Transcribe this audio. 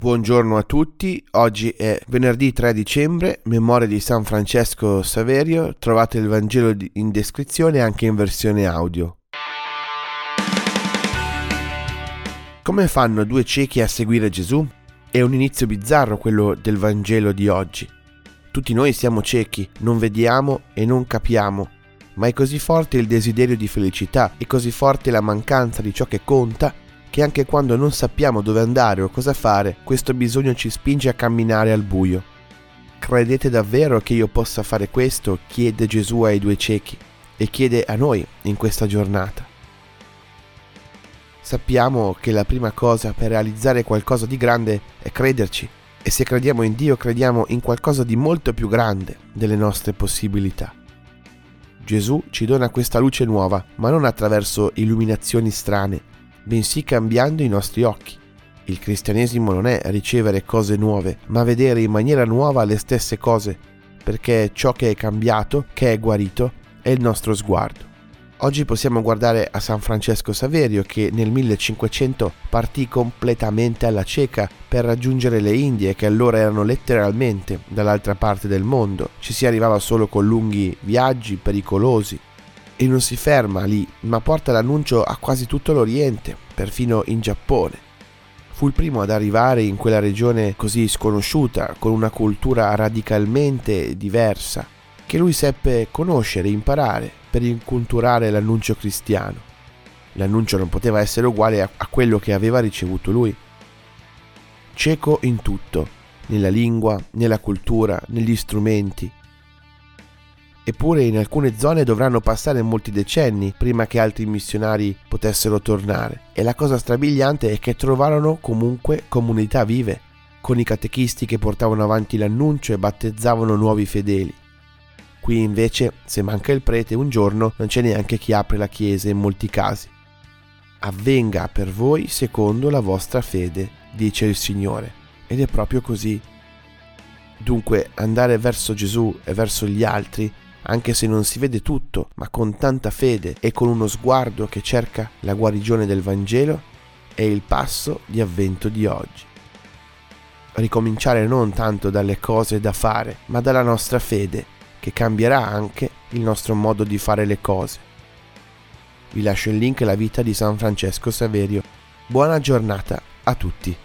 Buongiorno a tutti, oggi è venerdì 3 dicembre, memoria di San Francesco Saverio, trovate il Vangelo in descrizione anche in versione audio. Come fanno due ciechi a seguire Gesù? È un inizio bizzarro quello del Vangelo di oggi. Tutti noi siamo ciechi, non vediamo e non capiamo, ma è così forte il desiderio di felicità e così forte la mancanza di ciò che conta che anche quando non sappiamo dove andare o cosa fare, questo bisogno ci spinge a camminare al buio. Credete davvero che io possa fare questo? chiede Gesù ai due ciechi e chiede a noi in questa giornata. Sappiamo che la prima cosa per realizzare qualcosa di grande è crederci e se crediamo in Dio crediamo in qualcosa di molto più grande delle nostre possibilità. Gesù ci dona questa luce nuova, ma non attraverso illuminazioni strane, bensì cambiando i nostri occhi. Il cristianesimo non è ricevere cose nuove, ma vedere in maniera nuova le stesse cose, perché ciò che è cambiato, che è guarito, è il nostro sguardo. Oggi possiamo guardare a San Francesco Saverio che nel 1500 partì completamente alla cieca per raggiungere le Indie che allora erano letteralmente dall'altra parte del mondo. Ci si arrivava solo con lunghi viaggi pericolosi e non si ferma lì, ma porta l'annuncio a quasi tutto l'Oriente, perfino in Giappone. Fu il primo ad arrivare in quella regione così sconosciuta, con una cultura radicalmente diversa, che lui seppe conoscere e imparare per inculturare l'annuncio cristiano. L'annuncio non poteva essere uguale a, quello che aveva ricevuto lui. Cieco in tutto, nella lingua, nella cultura, negli strumenti, Eppure in alcune zone dovranno passare molti decenni prima che altri missionari potessero tornare. E la cosa strabiliante è che trovarono comunque comunità vive, con i catechisti che portavano avanti l'annuncio e battezzavano nuovi fedeli. Qui invece, se manca il prete un giorno, non c'è neanche chi apre la chiesa in molti casi. Avvenga per voi secondo la vostra fede, dice il Signore. Ed è proprio così. Dunque andare verso Gesù e verso gli altri anche se non si vede tutto, ma con tanta fede e con uno sguardo che cerca la guarigione del Vangelo, è il passo di avvento di oggi. Ricominciare non tanto dalle cose da fare, ma dalla nostra fede, che cambierà anche il nostro modo di fare le cose. Vi lascio il link alla vita di San Francesco Saverio. Buona giornata a tutti.